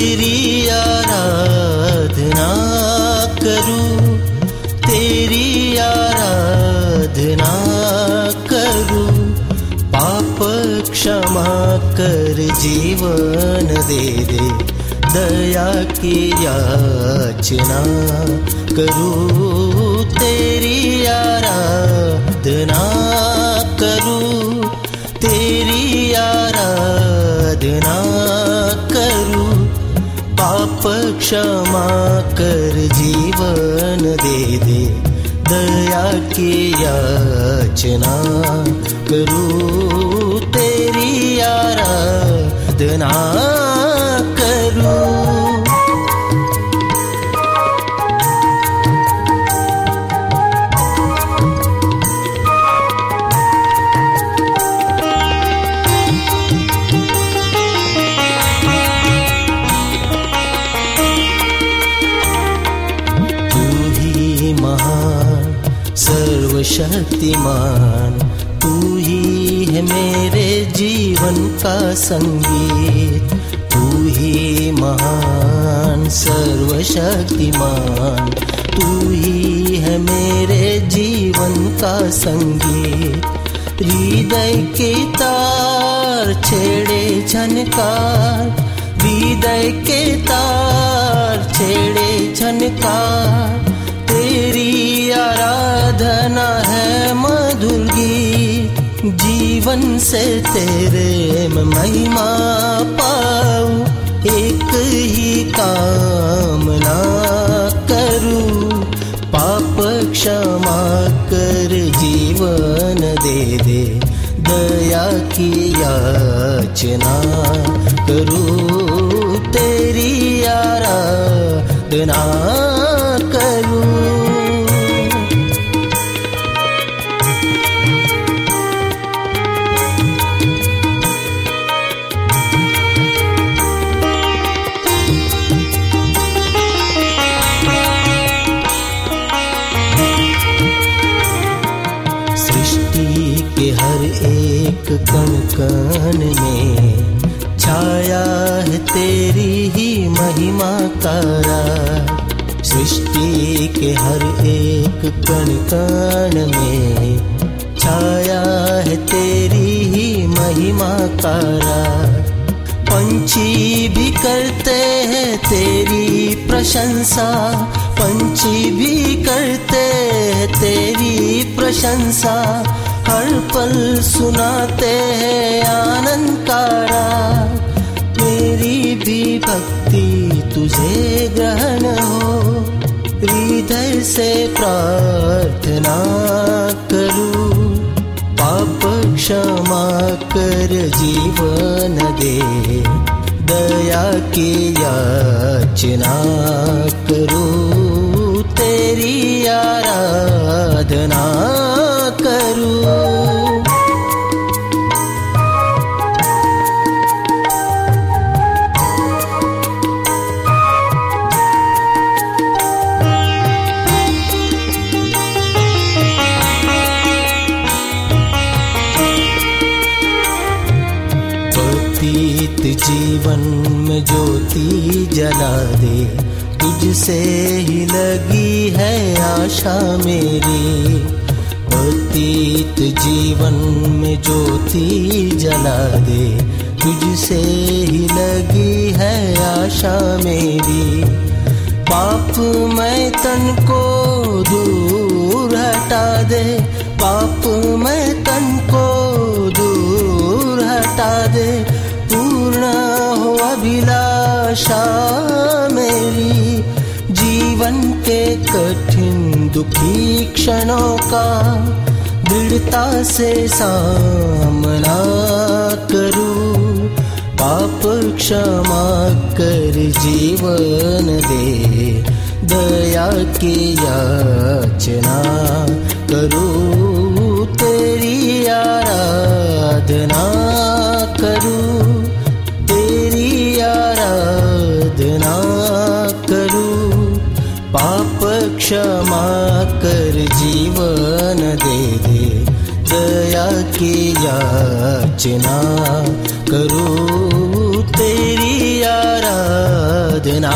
तेरी आराधना करूँ, तेरी आराधना करूँ। पाप क्षमा कर जीवन दे दे, दया की याचना करूँ। तेरी आराधना करूँ, तेरी आराधना पाप क्षमा कर जीवन दे दे। दया की याचना करूँ तेरी आराधना करूँ। सर्वशक्तिमान तू ही है मेरे जीवन का संगीत। तू ही महान, सर्वशक्तिमान, तू ही है मेरे जीवन का संगीत। हृदय के तार छेड़े झनकार हृदय के तार छेड़े झनकार आराधना है मधुर जीवन से तेरे महिमा पाऊ। एक ही कामना करूँ। पाप क्षमा कर जीवन दे दे। दया की याचना करूँ तेरी आराधना। तारा सृष्टि के हर एक कण कण में। छाया है तेरी ही महिमा तारा पंछी भी करते हैं तेरी प्रशंसा। पंछी भी करते हैं तेरी प्रशंसा। हर पल सुनाते हैं आनंद कारा मेरी भी भक्ति तुझे ग्रहण हो। हृदय से प्रार्थना करूँ। पाप क्षमा कर जीवन दे। दया की याचना करूँ। तेरी आराधना जीवन में ज्योति जला दे। तुझसे ही लगी है आशा मेरी। व्यतीत जीवन में ज्योति जला दे। तुझसे ही लगी है आशा मेरी। पाप मैं तन को दूर हटा दे। पाप मैं तन को दूर हटा दे। अभिलाषा मेरी, जीवन के कठिन दुखी क्षणों का दृढ़ता से सामना करूँ। पाप क्षमा कर जीवन दे, दया की याचना करूँ। तेरी आराधना क्षमा कर जीवन दे दे। दया की याचना करूँ तेरी आराधना।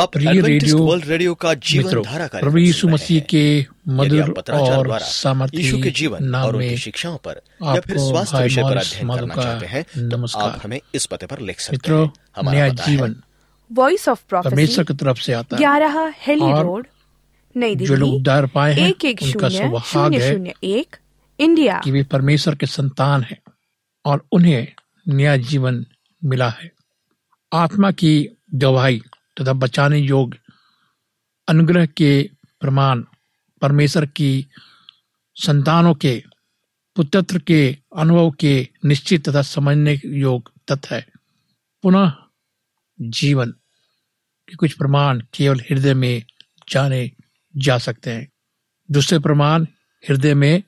आप प्रिय रेडियो वर्ल्ड रेडियो का जीवन धारा कार्यक्रम प्रभु यीशु मसीह के मधुर और द्वारा सामर्थी यीशु के जीवन नाम और उनकी शिक्षाओं पर या फिर स्वास्थ्य विषय पर अध्ययन करना चाहते हैं तो नमस्कार। आप हमें इस पते पर लिख सकते हैं। हमारा नया जीवन। वॉइस ऑफ़ परमेश्वर की तरफ़ से आता है। ग्यारह हेली और रोड नई जो लोग दिल्ली उद्धार पाए हैं एक एक उनका शून्य सौभाग्य शून्य है शून्य एक इंडिया। कि वे परमेश्वर के संतान हैं और उन्हें नया जीवन मिला है। आत्मा की गवाही तथा बचाने योग्य अनुग्रह के प्रमाण, परमेश्वर की संतानों के पुत्र के अनुभव के निश्चित तथा समझने योग्य तथ्य है। पुनः जीवन के कुछ प्रमाण केवल हृदय में जाने जा सकते हैं। दूसरे प्रमाण, हृदय में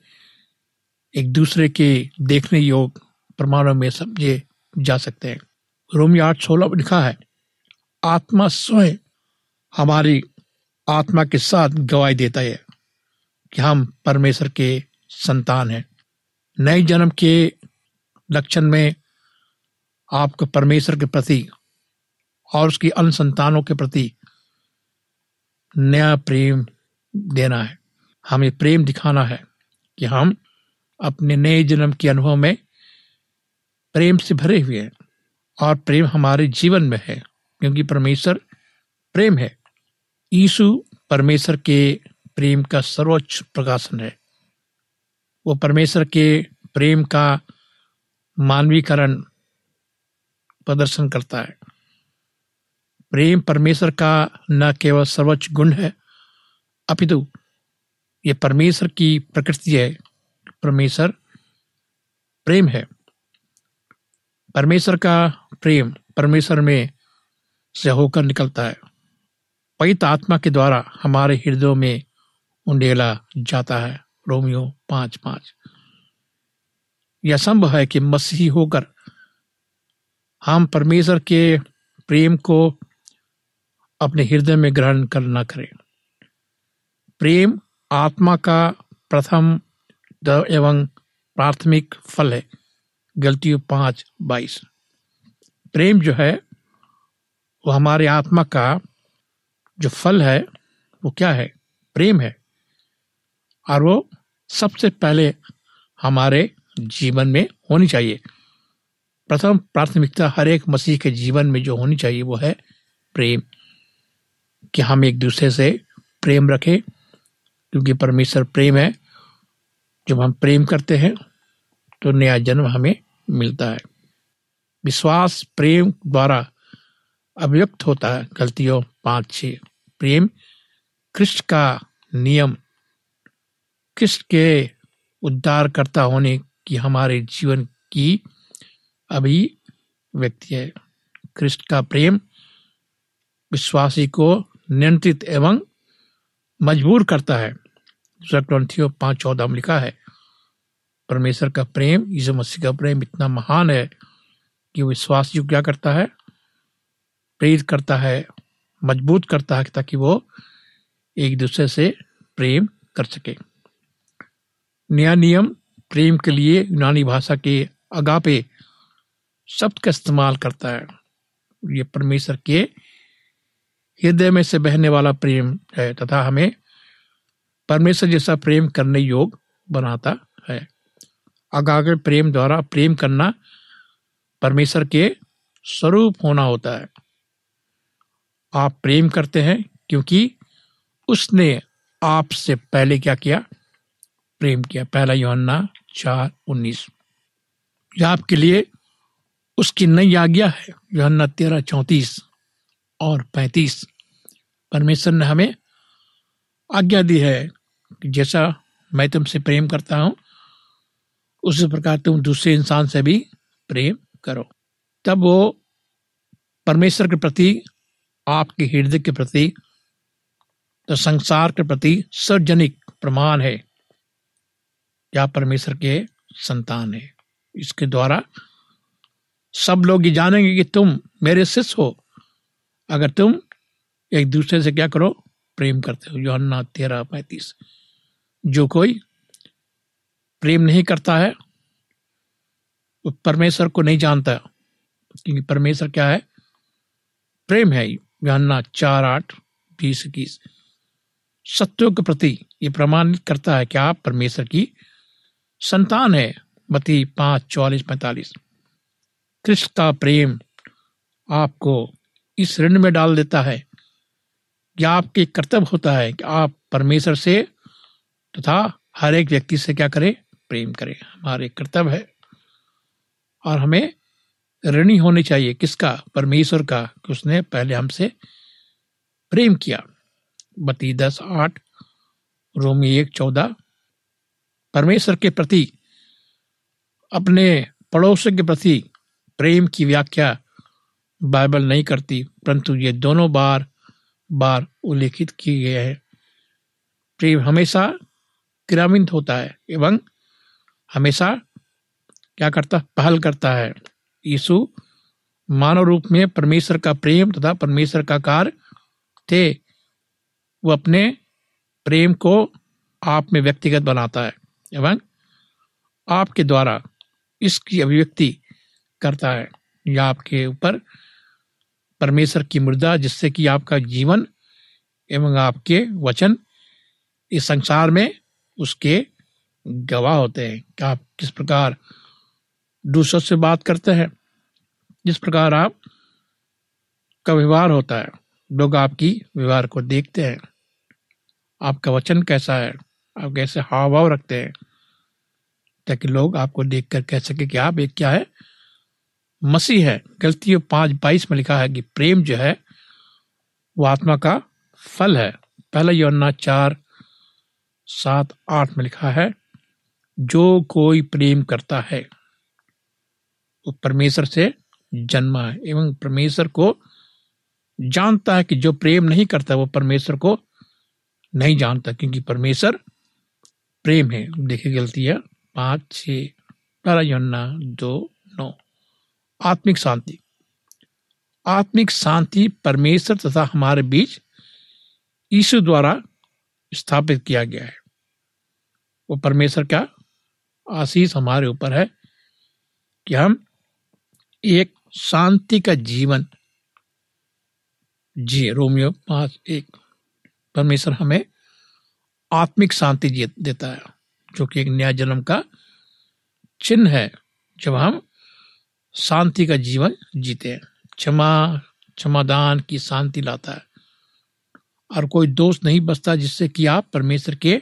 एक दूसरे के देखने योग्य प्रमाणों में समझे जा सकते हैं। रोमी आठ सोलह लिखा है आत्मा स्वयं हमारी आत्मा के साथ गवाही देता है कि हम परमेश्वर के संतान हैं। नए जन्म के लक्षण में आपको परमेश्वर के प्रति और उसकी अन्य संतानों के प्रति नया प्रेम देना है। हमें प्रेम दिखाना है कि हम अपने नए जन्म के अनुभव में प्रेम से भरे हुए हैं और प्रेम हमारे जीवन में है। क्योंकि परमेश्वर प्रेम है। यीशु परमेश्वर के प्रेम का सर्वोच्च प्रकाशन है। वो परमेश्वर के प्रेम का मानवीकरण प्रदर्शन करता है। प्रेम परमेश्वर का न केवल सर्वोच्च गुण है, अपितु ये परमेश्वर की प्रकृति है। परमेश्वर प्रेम है। परमेश्वर का प्रेम परमेश्वर में से होकर निकलता है। पवित्र आत्मा के द्वारा हमारे हृदयों में उंडेला जाता है। रोमियो पाँच पाँच। यह संभव है कि मसीही होकर हम परमेश्वर के प्रेम को अपने हृदय में ग्रहण कर न करें। प्रेम आत्मा का प्रथम एवं प्राथमिक फल है। गलतियों पाँच बाईस। प्रेम जो है वो हमारे आत्मा का जो फल है, वो क्या है? प्रेम है। और वो सबसे पहले हमारे जीवन में होनी चाहिए। प्रथम प्राथमिकता हर एक मसीह के जीवन में जो होनी चाहिए, वो है प्रेम। कि हम एक दूसरे से प्रेम रखें, क्योंकि परमेश्वर प्रेम है। जब हम प्रेम करते हैं तो नया जन्म हमें मिलता है। विश्वास प्रेम द्वारा अभिव्यक्त होता है, गलतियों पाँच छ प्रेम, कृष्ण का नियम। कृष्ण के उद्धारकर्ता होने की हमारे जीवन की अभिव्यक्ति है। कृष्ण का प्रेम विश्वासी को नियंत्रित एवं मजबूर करता है। दूसरा ग्रंथियों पाँच चौदह में लिखा है, परमेश्वर का प्रेम, यीशु मसीह का प्रेम इतना महान है कि विश्वासी को क्या करता है? प्रेरित करता है, मज़बूत करता है ताकि वो एक दूसरे से प्रेम कर सके। नया नियम प्रेम के लिए यूनानी भाषा के अगापे शब्द का इस्तेमाल करता है। ये परमेश्वर के हृदय में से बहने वाला प्रेम है तथा हमें परमेश्वर जैसा प्रेम करने योग बनाता है। अगागे प्रेम द्वारा प्रेम करना परमेश्वर के स्वरूप होना होता है। आप प्रेम करते हैं क्योंकि उसने आपसे पहले क्या किया? प्रेम किया। पहला योहन्ना चार उन्नीस। यह आपके लिए उसकी नई आज्ञा है। योहन्ना तेरह चौंतीस और पैंतीस। परमेश्वर ने हमें आज्ञा दी है कि जैसा मैं तुमसे प्रेम करता हूँ, उसी प्रकार तुम दूसरे इंसान से भी प्रेम करो। तब वो परमेश्वर के प्रति आपके हृदय के प्रति तो संसार के प्रति सार्वजनिक प्रमाण है। या परमेश्वर के संतान है। इसके द्वारा सब लोग ये जानेंगे कि तुम मेरे शिष्य हो। अगर तुम एक दूसरे से क्या करो, प्रेम करते हो। योहन्ना तेरह पैंतीस। जो कोई प्रेम नहीं करता है, वो परमेश्वर को नहीं जानता। क्योंकि परमेश्वर क्या है? प्रेम है योहन्ना चार आठ, बीस इक्कीस। सत्यों के प्रति ये प्रमाणित करता है कि आप परमेश्वर की संतान है। मती पाँच, चौवालीस, पैंतालीस। कृष्ण का प्रेम आपको इस ऋण में डाल देता है कि आपके कर्तव्य होता है कि आप परमेश्वर से तथा हर एक व्यक्ति से क्या करें? प्रेम करें। हमारे कर्तव्य है और हमें ऋणी होनी चाहिए। किसका? परमेश्वर का, कि उसने पहले हमसे प्रेम किया। बत्ती दस आठ, रोमी एक, चौदह। परमेश्वर के प्रति, अपने पड़ोसी के प्रति प्रेम की व्याख्या बाइबल नहीं करती, परंतु ये दोनों बार बार उल्लेखित किए गए हैं। प्रेम हमेशा क्रियान्वित होता है, एवं हमेशा क्या करता, पहल करता है। यीशु मानव रूप में परमेश्वर का प्रेम तथा परमेश्वर का कार्य थे, वो अपने प्रेम को आप में व्यक्तिगत बनाता है। एवं आपके द्वारा इसकी अभिव्यक्ति करता है। या आपके ऊपर परमेश्वर की मृदा जिससे कि आपका जीवन एवं आपके वचन इस संसार में उसके गवाह होते हैं। कि आप किस प्रकार दूसरों से बात करते हैं। जिस प्रकार आप का व्यवहार होता है, लोग आपकी व्यवहार को देखते हैं। आपका वचन कैसा है? आप कैसे हाव भाव रखते हैं? ताकि लोग आपको देखकर कह सके कि आप एक क्या है? मसीह है। गलती पाँच बाईस में लिखा है कि प्रेम जो है, वो आत्मा का फल है। पहला योना चार, सात, आठ में लिखा है, जो कोई प्रेम करता है। वो परमेश्वर से जन्मा है। एवं परमेश्वर को जानता है कि जो प्रेम नहीं करता, वो परमेश्वर को नहीं जानता, क्योंकि परमेश्वर प्रेम है। देखिए गलती है। पाँच छ योना दो, नौ। आत्मिक शांति। आत्मिक शांति परमेश्वर तथा हमारे बीच यीशु द्वारा स्थापित किया गया है। वो परमेश्वर का आशीष हमारे ऊपर है कि हम एक शांति का जीवन। जी, रोमियो पाँच, एक। परमेश्वर हमें आत्मिक शांति देता है, जो कि एक नया जन्म का चिन्ह है, जब हम शांति का जीवन जीते हैं। क्षमा, क्षमादान की शांति लाता है। और कोई दोष नहीं बचता, जिससे कि आप परमेश्वर के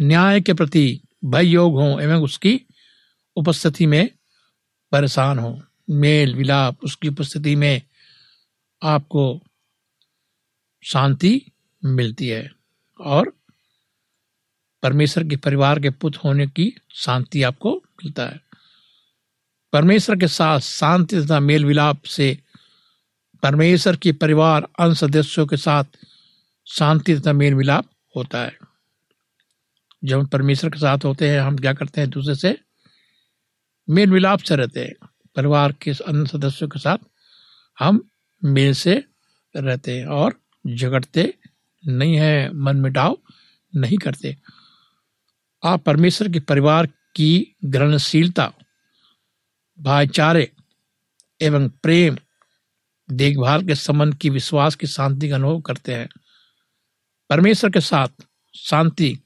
न्याय के प्रति भय योग हो, एवं उसकी उपस्थिति में परेशान हो। मेल विलाप उसकी उपस्थिति में आपको शांति मिलती है और परमेश्वर के परिवार के पुत्र होने की शांति आपको मिलता है। परमेश्वर के साथ शांति तथा मेल विलाप से परमेश्वर के परिवार अन्य सदस्यों के साथ शांति तथा मेल मिलाप होता है। जब हम परमेश्वर के साथ होते हैं, हम क्या करते हैं? दूसरे से मेल मिलाप से रहते हैं। परिवार के अन्य सदस्यों के साथ हम मेल से रहते हैं और झगड़ते नहीं है मन मिटाव नहीं करते। आप परमेश्वर के परिवार की ग्रहणशीलता, भाईचारे एवं प्रेम, देखभाल के संबंध की विश्वास की शांति का अनुभव करते हैं। परमेश्वर के साथ शांति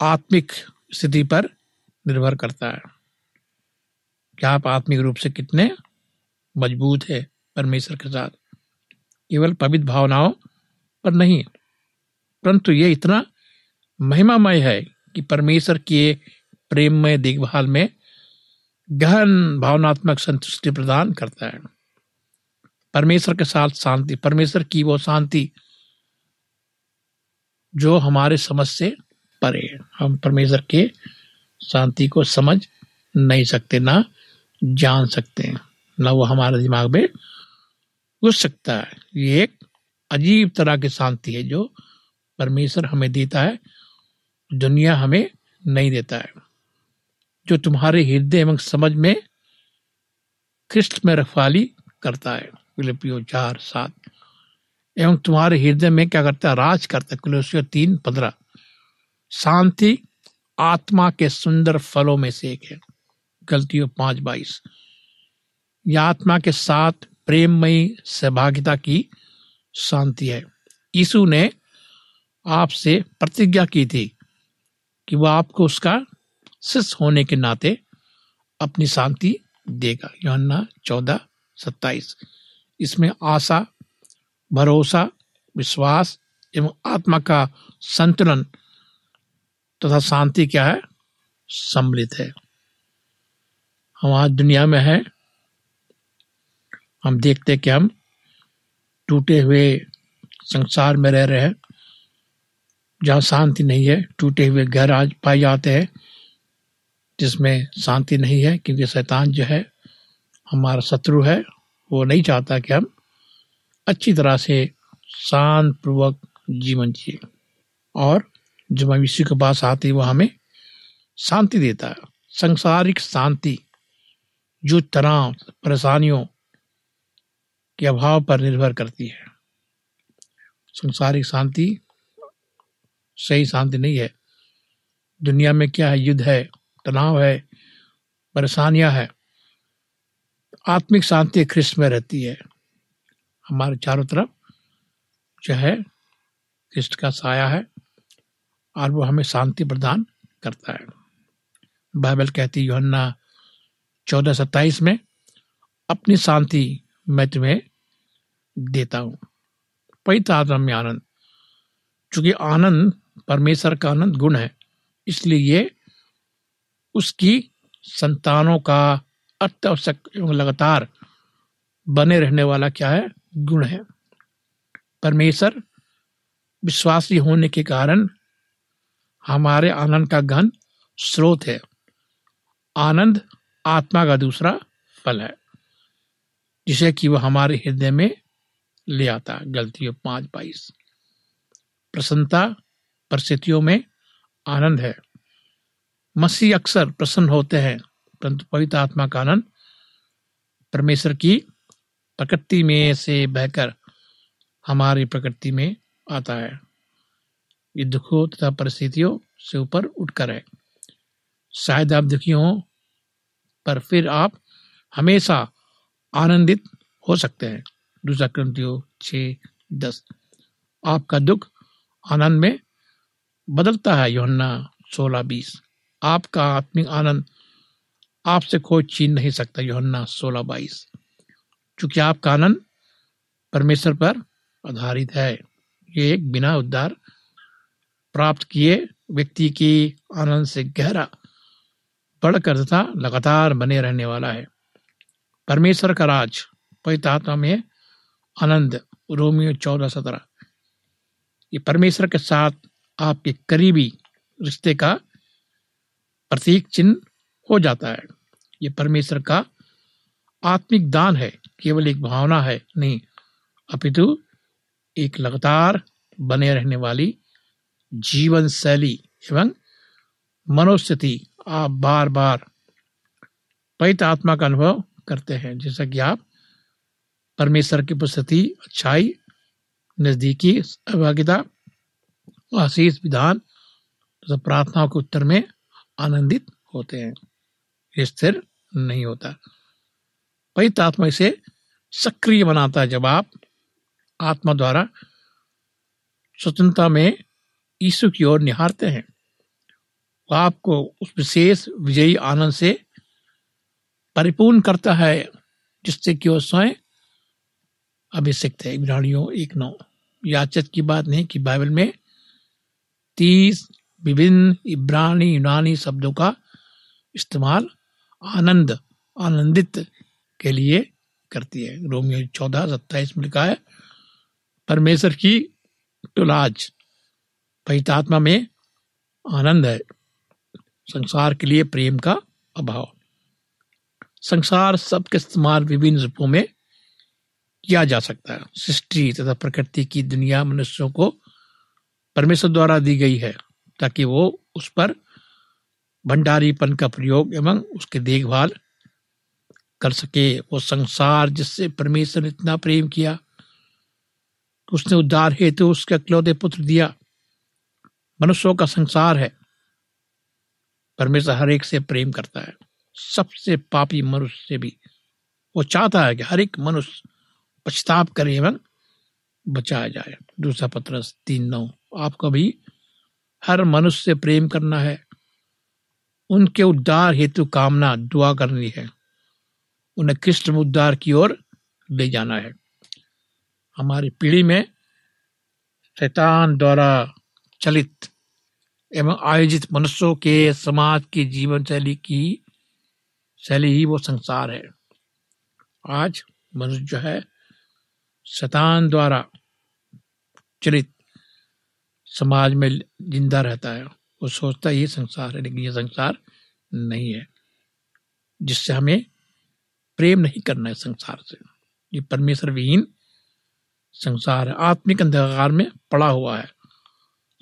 आत्मिक स्थिति पर निर्भर करता है। क्या आप आत्मिक रूप से कितने मज़बूत है परमेश्वर के साथ? केवल पवित्र भावनाओं पर नहीं, परंतु ये इतना महिमामय है कि परमेश्वर के प्रेममय देखभाल में गहन भावनात्मक संतुष्टि प्रदान करता है। परमेश्वर के साथ शांति, परमेश्वर की वो शांति जो हमारे समझ से परे हम परमेश्वर के शांति को समझ नहीं सकते, ना जान सकते हैं। ना वो हमारे दिमाग में घुस सकता है। ये एक अजीब तरह की शांति है जो परमेश्वर हमें देता है, दुनिया हमें नहीं देता है। जो तुम्हारे हृदय एवं समझ में ख्रिस्ट में रखवाली करता है। फिलिपियो चार सात। एवं तुम्हारे हृदय में क्या करता है? राज करता है। कुलसियो तीन पंद्रह। शांति आत्मा के सुंदर फलों में से एक है। गलतियों पाँच बाईस। यह आत्मा के साथ प्रेममयी सहभागिता की शांति है। यीशु ने आपसे प्रतिज्ञा की थी कि वह आपको उसका शिष्य होने के नाते अपनी शांति देगा। योहन्ना चौदह सत्ताईस। इसमें आशा, भरोसा, विश्वास एवं आत्मा का संतुलन तथा शांति क्या है? सम्मिलित है। हम आज दुनिया में है। हम देखते कि हम टूटे हुए संसार में रह रहे हैं, जहाँ शांति नहीं है। टूटे हुए घर आज पाए जाते हैं, जिसमें शांति नहीं है, क्योंकि शैतान जो है, हमारा शत्रु है। वो नहीं चाहता कि हम अच्छी तरह से शांत पूर्वक जीवन जिए। और जब हम यीशु के पास आते हैं, वो हमें शांति देता है। संसारिक शांति जो तनाव, परेशानियों के अभाव पर निर्भर करती है। संसारिक शांति, सही शांति नहीं है। दुनिया में क्या है? युद्ध है, तनाव है, परेशानियाँ है। आत्मिक शांति ख्रिस्त में रहती है। हमारे चारों तरफ़ जो है ख्रिस्ट का साया है और वो हमें शांति प्रदान करता है। बाइबल कहती योहन्ना चौदह सत्ताईस में अपनी शांति मैं तुम्हें देता हूँ। पवित्र आत्मा में आनंद चूँकि आनंद परमेश्वर का आनंद गुण है, इसलिए ये उसकी संतानों का अत्यावश्यक लगातार बने रहने वाला क्या है? गुण है। परमेश्वर विश्वासी होने के कारण हमारे आनंद का गहन स्रोत है। आनंद आत्मा का दूसरा फल है, जिसे कि वह हमारे हृदय में ले आता है। गलतियों पाँच बाईस। प्रसन्नता परिस्थितियों में आनंद है। मसीह अक्सर प्रसन्न होते हैं, परंतु पवित्र आत्मा का आनंद परमेश्वर की प्रकृति में से बहकर हमारी प्रकृति में आता है। ये दुखों तथा परिस्थितियों से ऊपर उठकर है। शायद आप दुखी हो पर फिर आप हमेशा आनंदित हो सकते हैं। दूसरा क्रंथियो छ दस। आपका दुख आनंद में बदलता है, योहन्ना सोलह, बीस। आपका आत्मिक आनंद आपसे कोई छीन नहीं सकता, योहन्ना सोलह, बाईस। चूँकि आपका आनंद परमेश्वर पर आधारित है, ये एक बिना उद्धार प्राप्त किए व्यक्ति की आनंद से गहरा बढ़कर तथा लगातार बने रहने वाला है। परमेश्वर का राज, पवित्र में आनंद, रोमियो चौदह सत्रह। ये परमेश्वर के साथ आपके करीबी रिश्ते का प्रतीक चिन्ह हो जाता है। ये परमेश्वर का आत्मिक दान है, केवल एक भावना है नहीं, अपितु एक लगातार बने रहने वाली जीवन शैली एवं मनोस्थिति आप बार बार पवित्र आत्मा का अनुभव करते हैं, जैसा कि आप परमेश्वर की उपस्थिति, अच्छाई, नजदीकी सहभागिता आशीष, विधान तथा प्रार्थनाओं के उत्तर में आनंदित होते हैं। स्थिर नहीं होता। पवित्र आत्मा इसे सक्रिय बनाता है जब आप आत्मा द्वारा स्वतंत्रता में यीशु की ओर निहारते हैं। आपको उस विशेष विजयी आनंद से परिपूर्ण करता है, जिससे कि वो स्वयं अभिषिक्त है। इब्रानियों एक नौ। याचक की बात नहीं कि बाइबल में तीस विभिन्न इब्रानी यूनानी शब्दों का इस्तेमाल आनंद, आनंदित के लिए करती है। रोमियो चौदह, सत्ताईस में लिखा है, परमेश्वर की तुलाज पवितात्मा में आनंद है। संसार के लिए प्रेम का अभाव। संसार सबके इस्तेमाल विभिन्न रूपों में किया जा सकता है। सृष्टि तथा प्रकृति की दुनिया मनुष्यों को परमेश्वर द्वारा दी गई है, ताकि वो उस पर भंडारीपन का प्रयोग एवं उसकी देखभाल कर सके। वो संसार जिससे परमेश्वर ने इतना प्रेम किया, उसने उद्धार हेतु उसके अकलौते पुत्र दिया, मनुष्यों का संसार है। परमेश्वर हर एक से प्रेम करता है। सबसे पापी मनुष्य से भी। वो चाहता है कि हर एक मनुष्य पछताप करे एवं बचाया जाए। दूसरा पत्र तीन नौ। आपको भी हर मनुष्य से प्रेम करना है। उनके उद्धार हेतु कामना, दुआ करनी है। उन्हें कृष्ण उद्धार की ओर ले जाना है। हमारी पीढ़ी में शैतान द्वारा चलित एवं आयोजित मनुष्यों के समाज की जीवन शैली की शैली ही वो संसार है। आज मनुष्य जो है, शतान द्वारा चलित समाज में ज़िंदा रहता है। वो सोचता ये संसार है, लेकिन ये संसार नहीं है, जिससे हमें प्रेम नहीं करना है संसार से। ये परमेश्वर विहीन संसार है। आत्मिक अंधकार में पड़ा हुआ है।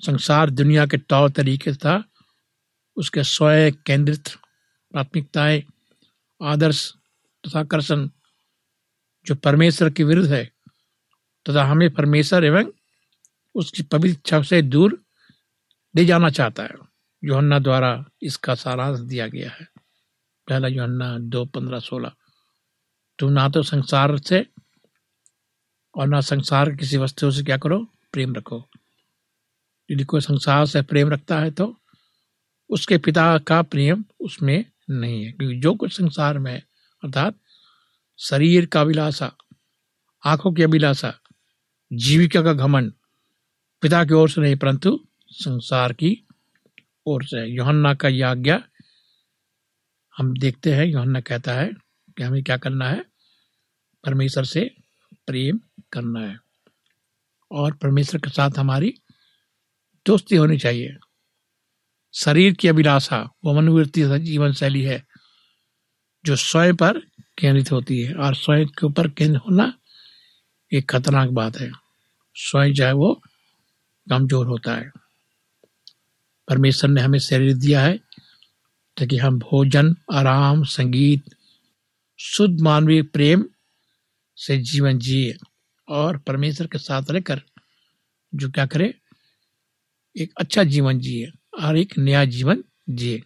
संसार दुनिया के तौर तरीके था। उसके स्वयं केंद्रित प्राथमिकताएँ, आदर्श तथा आकर्षण जो परमेश्वर के विरुद्ध है, तथा हमें परमेश्वर एवं उसकी पवित्र इच्छा से दूर ले जाना चाहता है। योहन्ना द्वारा इसका सारांश दिया गया है। पहला योहन्ना दो पंद्रह सोलह। तुम ना तो संसार से और ना संसार किसी वस्तु से क्या करो? प्रेम रखो। यदि कोई संसार से प्रेम रखता है तो उसके पिता का प्रेम उसमें नहीं है। क्योंकि जो कुछ संसार में है, अर्थात शरीर का अभिलाषा, आँखों की अभिलाषा, जीविका का घमंड, पिता की ओर से नहीं, परंतु संसार की ओर से योहन्ना का यह आज्ञा हम देखते हैं। योहन्ना कहता है कि हमें क्या करना है? परमेश्वर से प्रेम करना है। और परमेश्वर के साथ हमारी दोस्ती होनी चाहिए। शरीर की अभिलाषा, वो मनोवृत्ति जीवन शैली है, जो स्वयं पर केंद्रित होती है। और स्वयं के ऊपर केंद्र होना एक खतरनाक बात है। स्वयं चाहे वो कमज़ोर होता है। परमेश्वर ने हमें शरीर दिया है ताकि हम भोजन, आराम, संगीत, शुद्ध मानवीय प्रेम से जीवन जिए और परमेश्वर के साथ रहकर जो क्या करे? एक अच्छा जीवन जिए, और एक नया जीवन जिए।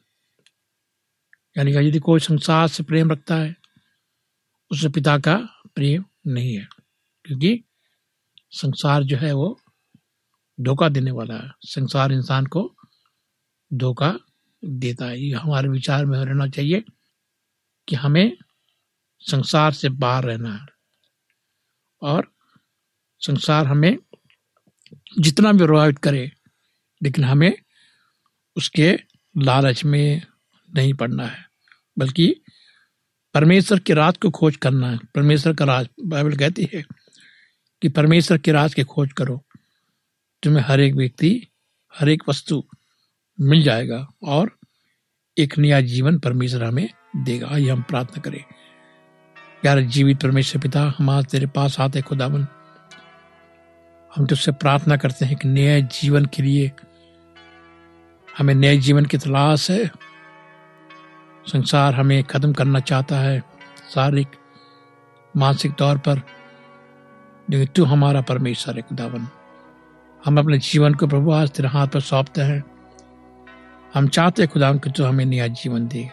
यानी यदि कोई संसार से प्रेम रखता है उसे पिता का प्रेम नहीं है, क्योंकि संसार जो है वो धोखा देने वाला है। संसार इंसान को धोखा देता है। ये हमारे विचार में रहना चाहिए कि हमें संसार से बाहर रहना है, और संसार हमें जितना भी प्रभावित करे लेकिन हमें उसके लालच में नहीं पड़ना है, बल्कि परमेश्वर के राज को खोज करना है। परमेश्वर का राज, बाइबल कहती है कि परमेश्वर के राज की खोज करो, तुम्हें हर एक व्यक्ति, हर एक वस्तु मिल जाएगा और एक नया जीवन परमेश्वर हमें देगा। आइए हम प्रार्थना करें। प्यारे जीवित परमेश्वर पिता, हम आज तेरे पास आते खुदावन। हम तुझसे प्रार्थना करते हैं कि नए जीवन के लिए हमें नए जीवन की तलाश है। संसार हमें खत्म करना चाहता है। शारीरिक, मानसिक तौर पर लेकिन तू हमारा परमेश्वर है खुदावन। हम अपने जीवन को प्रभु आज तेरे हाथ पर सौंपते हैं। हम चाहते हैं खुदा कि तू हमें नया जीवन दे।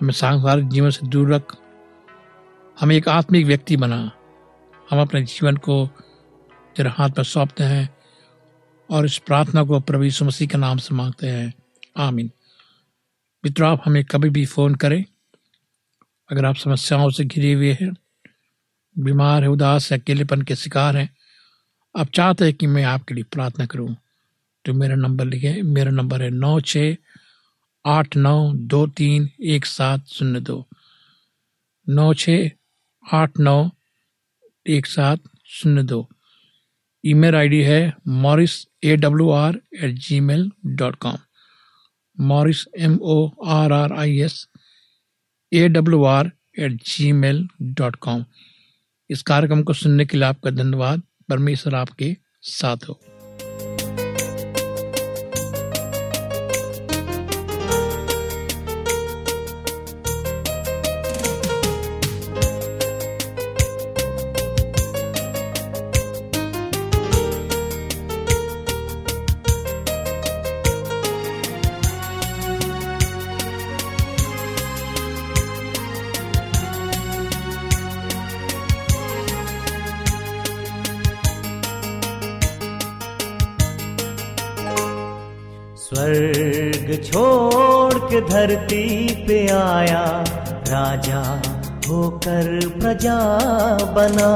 हमें सांसारिक जीवन से दूर रख। हमें एक आत्मिक व्यक्ति बना। हम अपने जीवन को तेरे हाथ पर सौंपते हैं। और इस प्रार्थना को यीशु मसीह के नाम से मांगते हैं। आमीन। मित्रों, आप हमें कभी भी फ़ोन करें। अगर आप समस्याओं से घिरे हुए हैं, बीमार है, उदास है, अकेलेपन के शिकार हैं, आप चाहते हैं कि मैं आपके लिए प्रार्थना करूँ तो मेरा नंबर लिखे। मेरा नंबर है नौ छ आठ नौ दो तीन एक सात शून्य दो। नौ छ आठ नौ एक सात शून्य दो। ईमेल आईडी है Morris A W R at Gmail dot com. Morris M O R R I S A W R at Gmail dot com. इस कार्यक्रम को सुनने के लिए आपका धन्यवाद। परमेश्वर आपके साथ हो। छोड़ के धरती पे आया, राजा होकर प्रजा बना।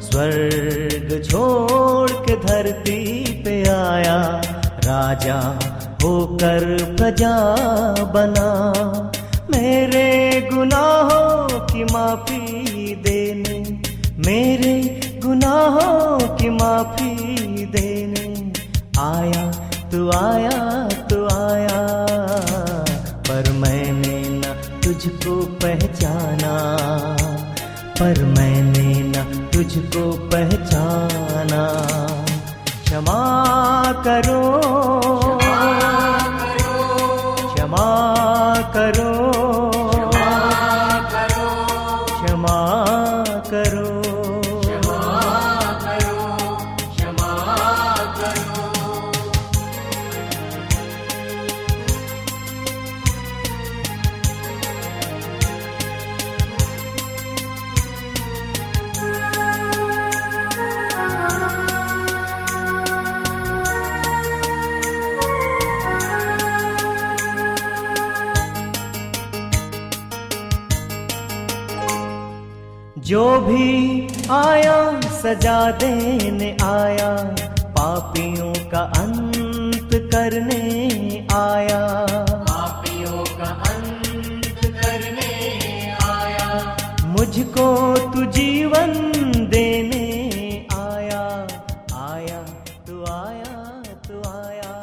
स्वर्ग छोड़ के धरती पे आया, राजा होकर प्रजा बना। मेरे गुनाहों की माफ़ी देने, मेरे गुनाहों की माफ़ी देने। आया तू आया तुझको पहचाना पर मैंने न तुझको पहचाना। क्षमा करो। सजा देने आया पापियों का अंत करने आया। पापियों का अंत करने आया। मुझको तू जीवन देने आया। आया तू आया तू आया।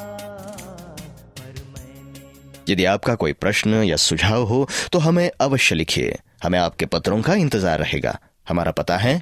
यदि आपका कोई प्रश्न या सुझाव हो तो हमें अवश्य लिखिए। हमें आपके पत्रों का इंतज़ार रहेगा। हमारा पता है